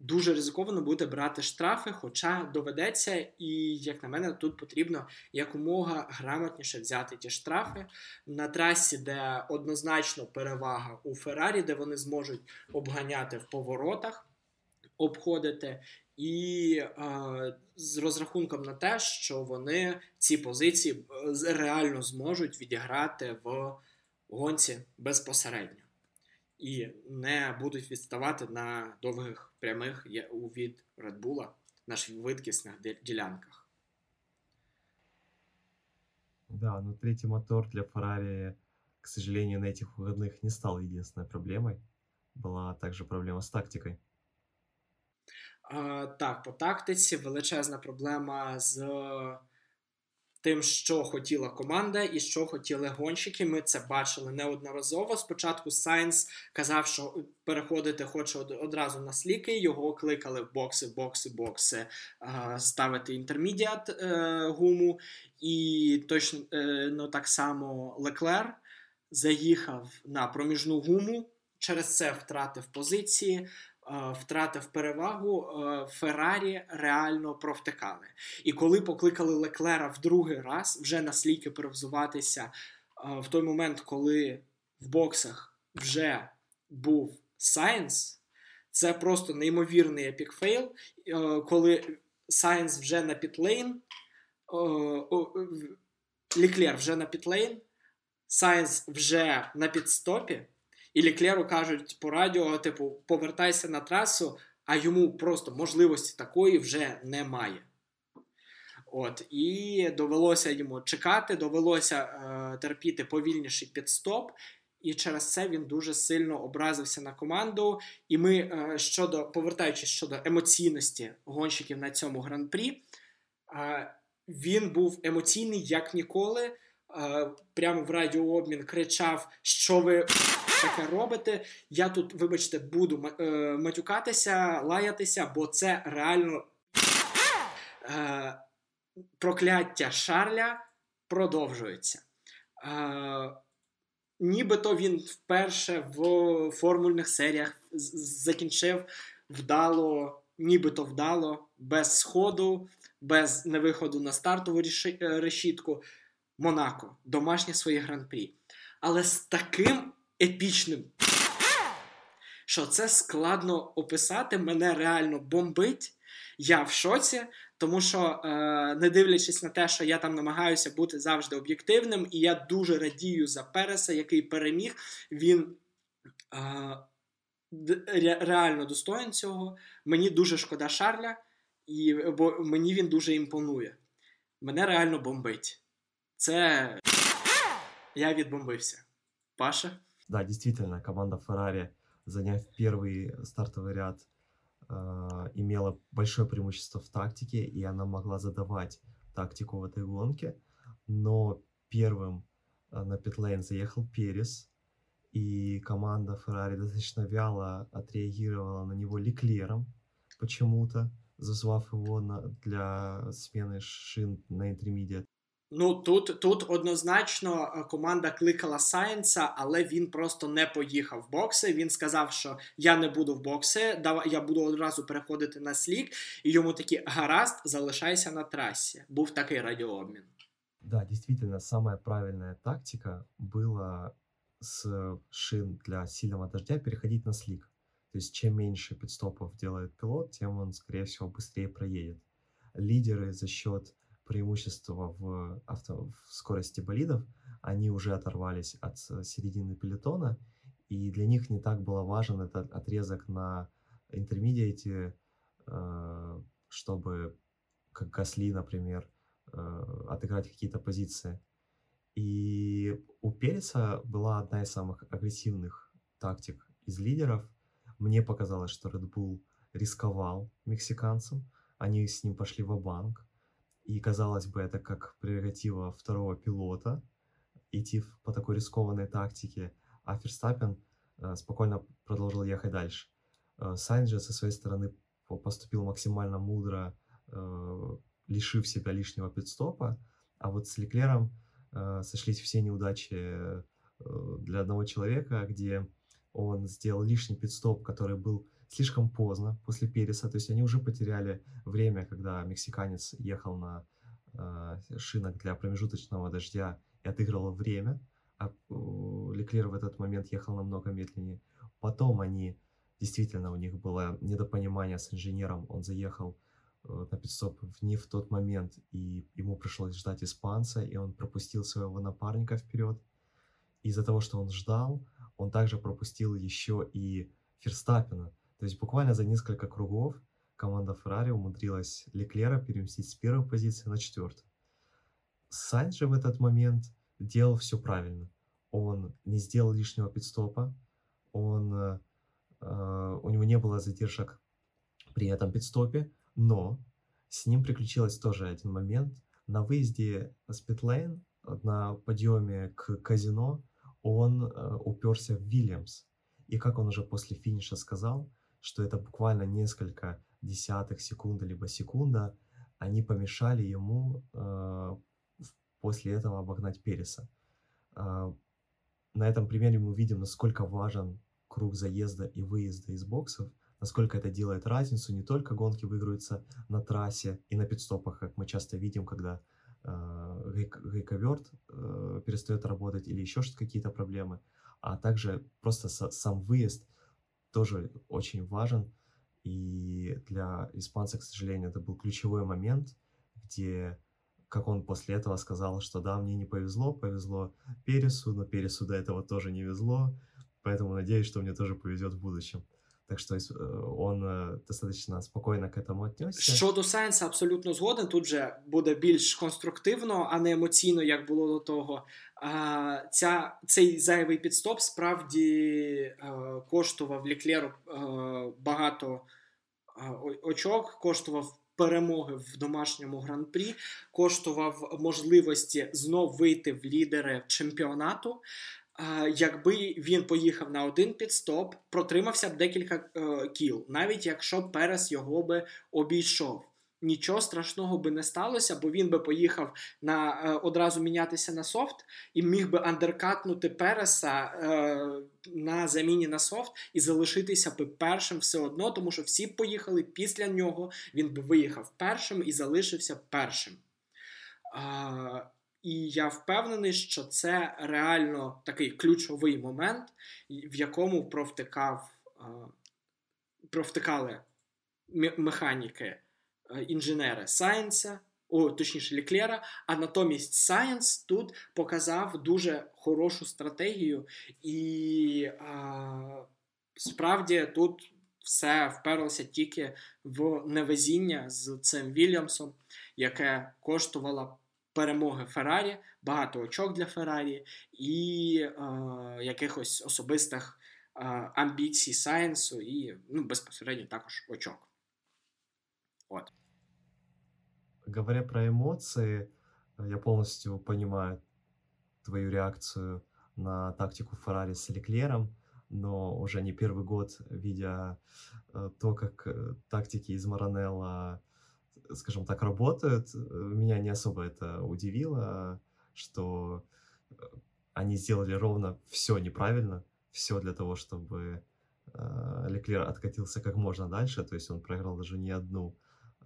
Дуже ризиковано буде брати штрафи, хоча доведеться, і, як на мене, тут потрібно якомога грамотніше взяти ті штрафи на трасі, де однозначно перевага у Феррарі, де вони зможуть обганяти в поворотах, обходити, і е, з розрахунком на те, що вони ці позиції е, реально зможуть відіграти в гонці безпосередньо і не будуть відставати на довгих прямих від Red Bull на швидкісних ділянках. Да, но третий мотор для Ferrari, к сожалению, на этих выходных не стал единственной проблемой. Была также проблема с тактикой. А, Так, по тактиці величезна проблема з тим, що хотіла команда і що хотіли гонщики. Ми це бачили неодноразово. Спочатку Сайнс казав, що переходити хоче одразу на сліки. Його кликали в бокси, бокси, бокси, ставити intermediate е, гуму. І точно е, ну, так само Леклер заїхав на проміжну гуму. Через це втратив позиції. Е, втратив перевагу, е, Феррарі реально провтикали. І коли покликали Леклера в другий раз вже на сліки перевзуватися е, в той момент, коли в боксах вже був Сайнс, це просто неймовірний epic fail, коли Сайнс вже на пітлейн, Леклер вже на пітлейн, Сайнс вже на пітстопі. І Леклеру кажуть по радіо, типу, повертайся на трасу, а йому просто можливості такої вже немає. От, І довелося йому чекати, довелося е, терпіти повільніший пітстоп. І через це він дуже сильно образився на команду. І ми, е, щодо, повертаючись щодо емоційності гонщиків на цьому гран-прі, е, він був емоційний як ніколи. Е, прямо в радіообмін кричав, що ви таке робите. Я тут, вибачте, буду е, матюкатися, лаятися, бо це реально е, прокляття Шарля продовжується. Е, Нібито він вперше в формульних серіях закінчив вдало, нібито вдало, без сходу, без невиходу на стартову решітку. Монако, домашнє своє гран-прі. Але з таким епічним. Що це складно описати, мене реально бомбить. Я в шоці, тому що, е, не дивлячись на те, що я там намагаюся бути завжди об'єктивним, і я дуже радію за Переса, який переміг, він е, реально достоїн цього. Мені дуже шкода Шарля, і, бо мені він дуже імпонує. Мене реально бомбить. Це я відбомбився. Паша? Да, действительно, команда Ferrari, заняв первый стартовый ряд, э, имела большое преимущество в тактике, и она могла задавать тактику в этой гонке. Но первым э, на питлейн заехал Перес, и команда Ferrari достаточно вяло отреагировала на него Леклером почему-то, зазвав его на, для смены шин на интермедиат. Ну тут тут однозначно е, команда кликала Сайенса, але він просто не поїхав в бокси. Він сказав, що я не буду в бокси, я буду одразу переходити на слік, і йому такі гаразд, залишайся на трасі. Був такий радіообмін. Да, действительно, самая правильная тактика была с шин для сильного дождя переходить на слик. То есть чем меньше пидстопов делает пилот, тем он, скорее всего, быстрее проедет. Лидеры за счет преимущества в, авто, в скорости болидов, они уже оторвались от середины пелетона, и для них не так было важен этот отрезок на интермедиате, э, чтобы, как Гасли, например, э, отыграть какие-то позиции. И у Переса была одна из самых агрессивных тактик из лидеров. Мне показалось, что Red Bull рисковал мексиканцам, они с ним пошли в банк и, казалось бы, это как прерогатива второго пилота, идти по такой рискованной тактике, а Ферстаппен э, спокойно продолжил ехать дальше. Э, Сайнс же со своей стороны поступил максимально мудро, э, лишив себя лишнего пит-стопа, а вот с Леклером сошлись все неудачи для одного человека, где он сделал лишний пит-стоп, который был слишком поздно после Переса, то есть они уже потеряли время, когда мексиканец ехал на э, шинах для промежуточного дождя и отыгрывал время, а Леклер в этот момент ехал намного медленнее. Потом они, действительно, у них было недопонимание с инженером, он заехал э, на пидстоп не в тот момент, и ему пришлось ждать испанца, и он пропустил своего напарника вперед. Из-за того, что он ждал, он также пропустил еще и Ферстаппина, то есть буквально за несколько кругов команда Феррари умудрилась Леклера переместить с первой позиции на четвертую. Сайнс же в этот момент делал все правильно. Он не сделал лишнего пит-стопа, он, э, у него не было задержек при этом пит-стопе, но с ним приключилось тоже один момент. На выезде с питлейн на подъеме к казино он э, уперся в Вильямс. И как он уже после финиша сказал, что это буквально несколько десятых секунды либо секунда, они помешали ему э, после этого обогнать Переса. Э, на этом примере мы увидим, насколько важен круг заезда и выезда из боксов, насколько это делает разницу. Не только гонки выигрываются на трассе и на пидстопах, как мы часто видим, когда э, гейковерт э, перестает работать или еще что-то какие-то проблемы, а также просто сам выезд – тоже очень важен. И для испанца, к сожалению, это был ключевой момент, где, как он после этого сказал, что да, мне не повезло, повезло Пересу, но Пересу до этого тоже не везло, поэтому надеюсь, что мне тоже повезет в будущем. Так що він достатньо спокійно к этому віднесся. Щодо Сайнса, абсолютно згоден. Тут же буде більш конструктивно, а не емоційно, як було до того. Ця, Цей зайвий підстоп справді е, коштував Ліклеру е, багато очок, коштував. Перемоги в домашньому гран-прі коштував можливості знов вийти в лідери чемпіонату якби він поїхав на один підстоп, протримався б декілька е, кіл, навіть якщо Перес його би обійшов. Нічого страшного би не сталося, бо він би поїхав на е, одразу мінятися на софт і міг би андеркатнути Переса е, на заміні на софт і залишитися би першим все одно, тому що всі поїхали після нього. Він би виїхав першим і залишився першим. Е, і я впевнений, що це реально такий ключовий момент, в якому провтикав, провтикали механіки інженери Сайенса, о, точніше, Ліклера, а натомість Сайенс тут показав дуже хорошу стратегію, і а, справді тут все вперлося тільки в невезіння з цим Вільямсом, яке коштувало перемоги Феррарі, багато очок для Феррарі і е, якихось особистих е, амбіцій Сайенсу і ну, безпосередньо також очок. Вот. Говоря про эмоции, я полностью понимаю твою реакцию на тактику Феррари с Леклером, но уже не первый год, видя э, то, как э, тактики из Маранелла скажем так, работают. Меня не особо это удивило, что э, они сделали ровно все неправильно, все для того, чтобы э, Леклер откатился как можно дальше, то есть он проиграл даже не одну,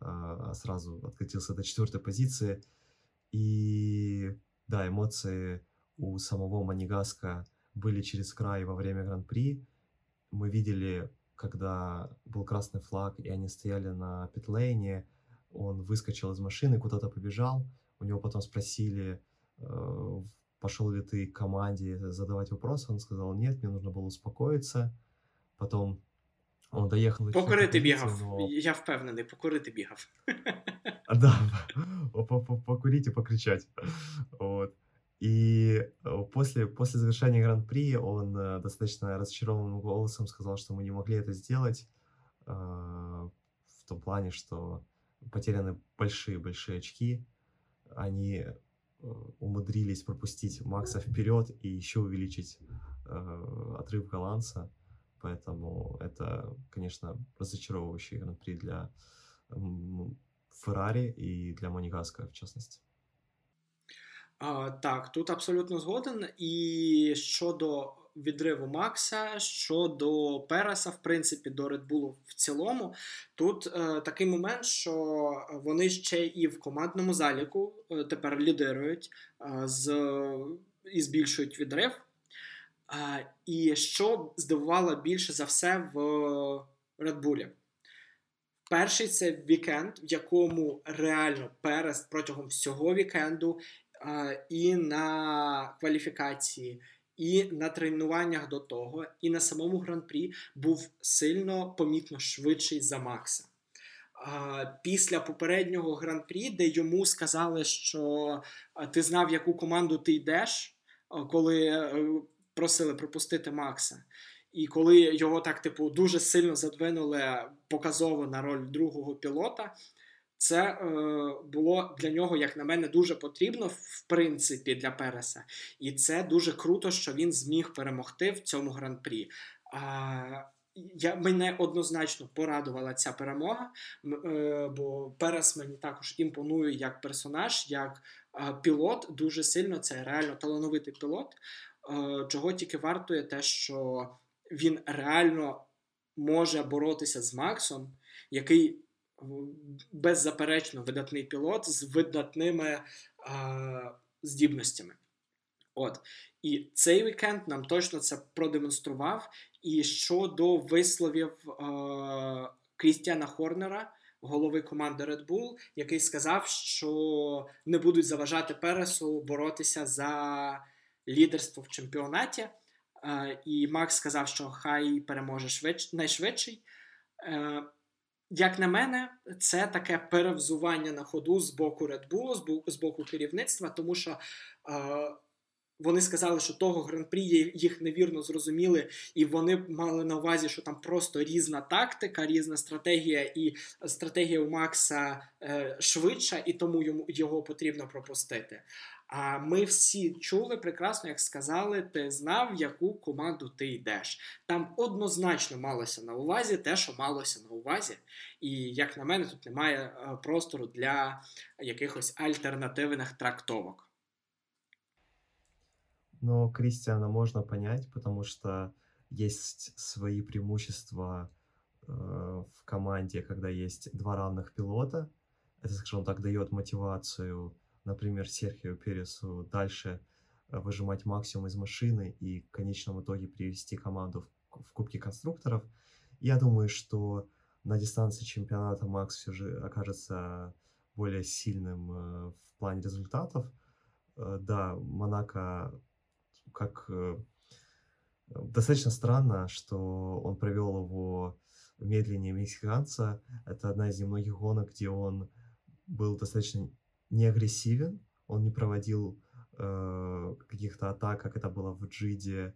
а сразу откатился до четвертой позиции. И да, эмоции у самого Манигаска были через край во время Гран-при. Мы видели, когда был красный флаг, и они стояли на питлейне, он выскочил из машины, куда-то побежал. У него потом спросили, э, пошел ли ты к команде задавать вопросы. Он сказал, нет, мне нужно было успокоиться. Потом он доехал... Покорити бігав. Но... Я впевнений, покорити бігав. Да, покурить и покричать. Вот. И э, после, после завершения Гран-при он э, достаточно разочарованным голосом сказал, что мы не могли это сделать в том плане, что потеряны большие-большие очки. Они умудрились пропустить Макса вперед и еще увеличить отрыв голландца. Поэтому это, конечно, разочаровывающий гран-при для Феррари и для Монігаска, в частності. Так, тут абсолютно згоден. І щодо відриву Макса, щодо Переса, в принципі, до Редбулу в цілому, тут е, такий момент, що вони ще і в командному заліку е, тепер лідирують е, з, і збільшують відрив. Е, і що здивувало більше за все в Редбулі? Перший це вікенд, в якому реально Перес протягом всього вікенду і на кваліфікації, і на тренуваннях до того, і на самому гран-прі був сильно помітно швидший за Макса. Після попереднього гран-прі, де йому сказали, що ти знав, яку команду ти йдеш, коли е, просили пропустити Макса. І коли його так, типу, дуже сильно задвинули показово на роль другого пілота, це е, було для нього, як на мене, дуже потрібно, в принципі, для Переса. І це дуже круто, що він зміг перемогти в цьому гран-прі. А, я, Мене однозначно порадувала ця перемога, е, бо Перес мені також імпонує як персонаж, як е, пілот. Дуже сильно це реально талановитий пілот. Е, чого тільки вартує те, що він реально може боротися з Максом, який беззаперечно видатний пілот з видатними здібностями. От. І цей вікенд нам точно це продемонстрував. І щодо висловів а, Крістіана Хорнера, голови команди Red Bull, який сказав, що не будуть заважати Пересу боротися за лідерство в чемпіонаті. А, і Макс сказав, що хай переможе швидш, найшвидший. Е, як на мене, це таке перевзування на ходу з боку Red Bull, з боку, керівництва, тому що. Е, вони сказали, що того гран-прі їх невірно зрозуміли, і вони мали на увазі, що там просто різна тактика, різна стратегія, і стратегія у Макса е, швидша, і тому йому його потрібно пропустити. А ми всі чули прекрасно, як сказали, ти знав, в яку команду ти йдеш. Там однозначно малося на увазі те, що малося на увазі. І, як на мене, тут немає е, простору для якихось альтернативних трактовок. Но Кристиана можно понять, потому что есть свои преимущества э, в команде, когда есть два равных пилота. Это, скажем так, дает мотивацию например, Серхио Пересу дальше э, выжимать максимум из машины и в конечном итоге привести команду в, в Кубке конструкторов. Я думаю, что на дистанции чемпионата Макс все же окажется более сильным э, в плане результатов. Э, да, Монако как достаточно странно, что он провел его медленнее мексиканца. Это одна из немногих гонок, где он был достаточно не агрессивен, он не проводил э, каких-то атак, как это было в Джиде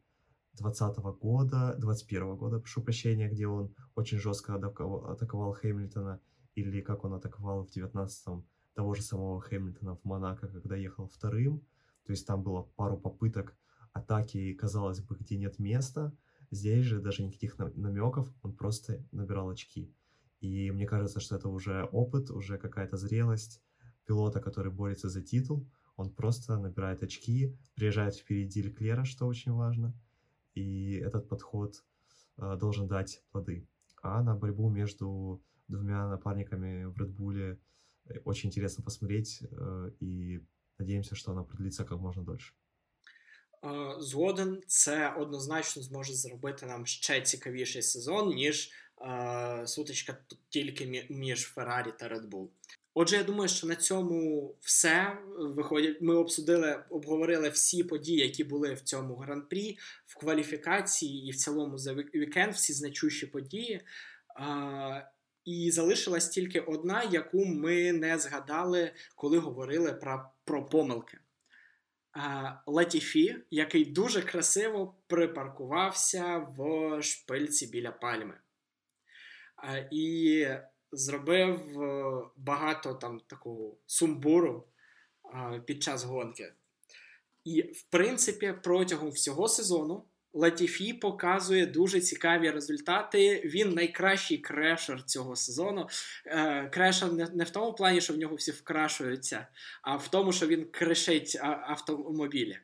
2020 года, 21 года, прошу прощения, где он очень жестко атаковал Хэмилтона, или как он атаковал в 19-м того же самого Хэмилтона в Монако, когда ехал вторым. То есть там было пару попыток атаки, казалось бы, где нет места. Здесь же даже никаких намеков, он просто набирал очки. И мне кажется, что это уже опыт, уже какая-то зрелость пилота, который борется за титул. Он просто набирает очки, приезжает впереди Леклера, что очень важно. И этот подход э, должен дать плоды. А на борьбу между двумя напарниками в Редбуле э, очень интересно посмотреть. Э, и надеемся, что она продлится как можно дольше. Згоден, це однозначно зможе зробити нам ще цікавіший сезон, ніж е, сутичка тільки між Феррарі та Red Bull. Отже, я думаю, що на цьому все виходять. Ми обсудили, обговорили всі події, які були в цьому гран-прі, в кваліфікації і в цілому за вікенд, всі значущі події. А, І залишилась тільки одна, яку ми не згадали, коли говорили про, про помилки. Латіфі, який дуже красиво припаркувався в шпильці біля пальми. І зробив е, багато там такого сумбуру під час гонки. І, в принципі, протягом всього сезону Латіфі показує дуже цікаві результати. Він найкращий крешер цього сезону. Е, крешер не в тому плані, що в нього всі вкрашуються, а в тому, що він кришить автомобілі.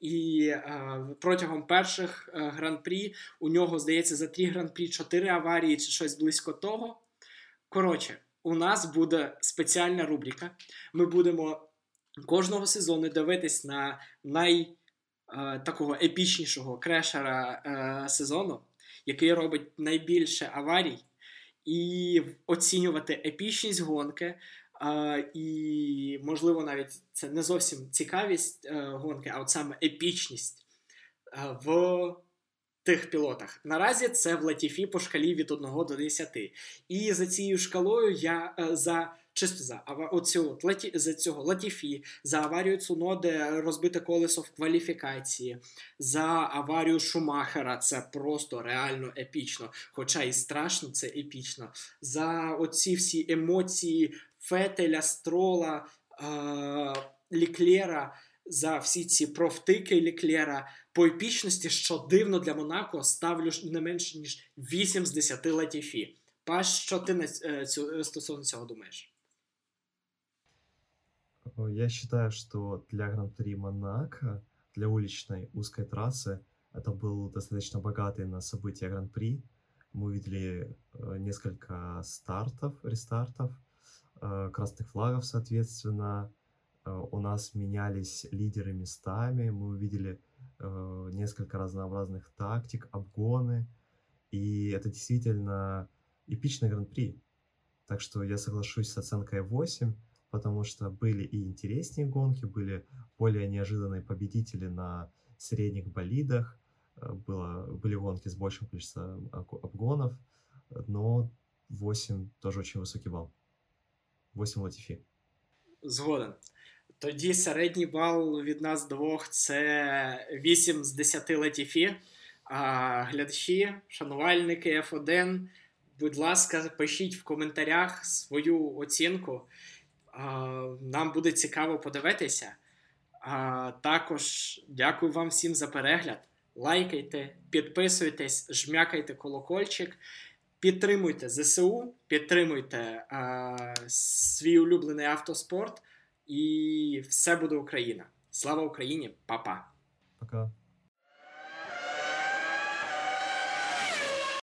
І е, протягом перших е, гран-прі у нього, здається, за три гран-прі чотири аварії чи щось близько того. Коротше, у нас буде спеціальна рубрика. Ми будемо кожного сезону дивитись на най такого епічнішого крешера е, сезону, який робить найбільше аварій, і оцінювати епічність гонки. Е, і, можливо, навіть це не зовсім цікавість е, гонки, а от саме епічність е, в тих пілотах. Наразі це в Латіфі по шкалі від 1 до 10. І за цією шкалою я е, за чисто за оцю, латі, за цього Латіфі, за аварію Цуноди розбите колесо в кваліфікації, за аварію Шумахера це просто реально епічно. Хоча і страшно, це епічно. За оці всі емоції Фетеля, Строла, е- Ліклера за всі ці профтики Ліклера по епічності, що дивно для Монако, ставлю не менше ніж 8 з 10 Латіфі. Паш, що ти на е, цю, е, стосовно цього думаєш? Я считаю, что для Гран-при Монако, для уличной узкой трассы, это был достаточно богатый на события Гран-при. Мы увидели э, несколько стартов, рестартов, э, красных флагов, соответственно, Э, у нас менялись лидеры местами, мы увидели э, несколько разнообразных тактик, обгоны, и это действительно эпичный гран-при. Так что я соглашусь с оценкой 8, потому что были и интереснее гонки, были более неожиданные победители на средних болидах, э, было, были гонки с большим количеством обгонов, но 8 тоже очень высокий балл. 8 Латифи. Згоден. Тоді середній бал від нас двох це 8 з 10 латіфі. А глядачі, шанувальники F1, будь ласка, пишіть в коментарях свою оцінку. Нам буде цікаво подивитися. Також дякую вам всім за перегляд. Лайкайте, підписуйтесь, жмякайте колокольчик, підтримуйте ЗСУ, підтримуйте свій улюблений автоспорт. І все буде Україна. Слава Україні, Па-па. Пока.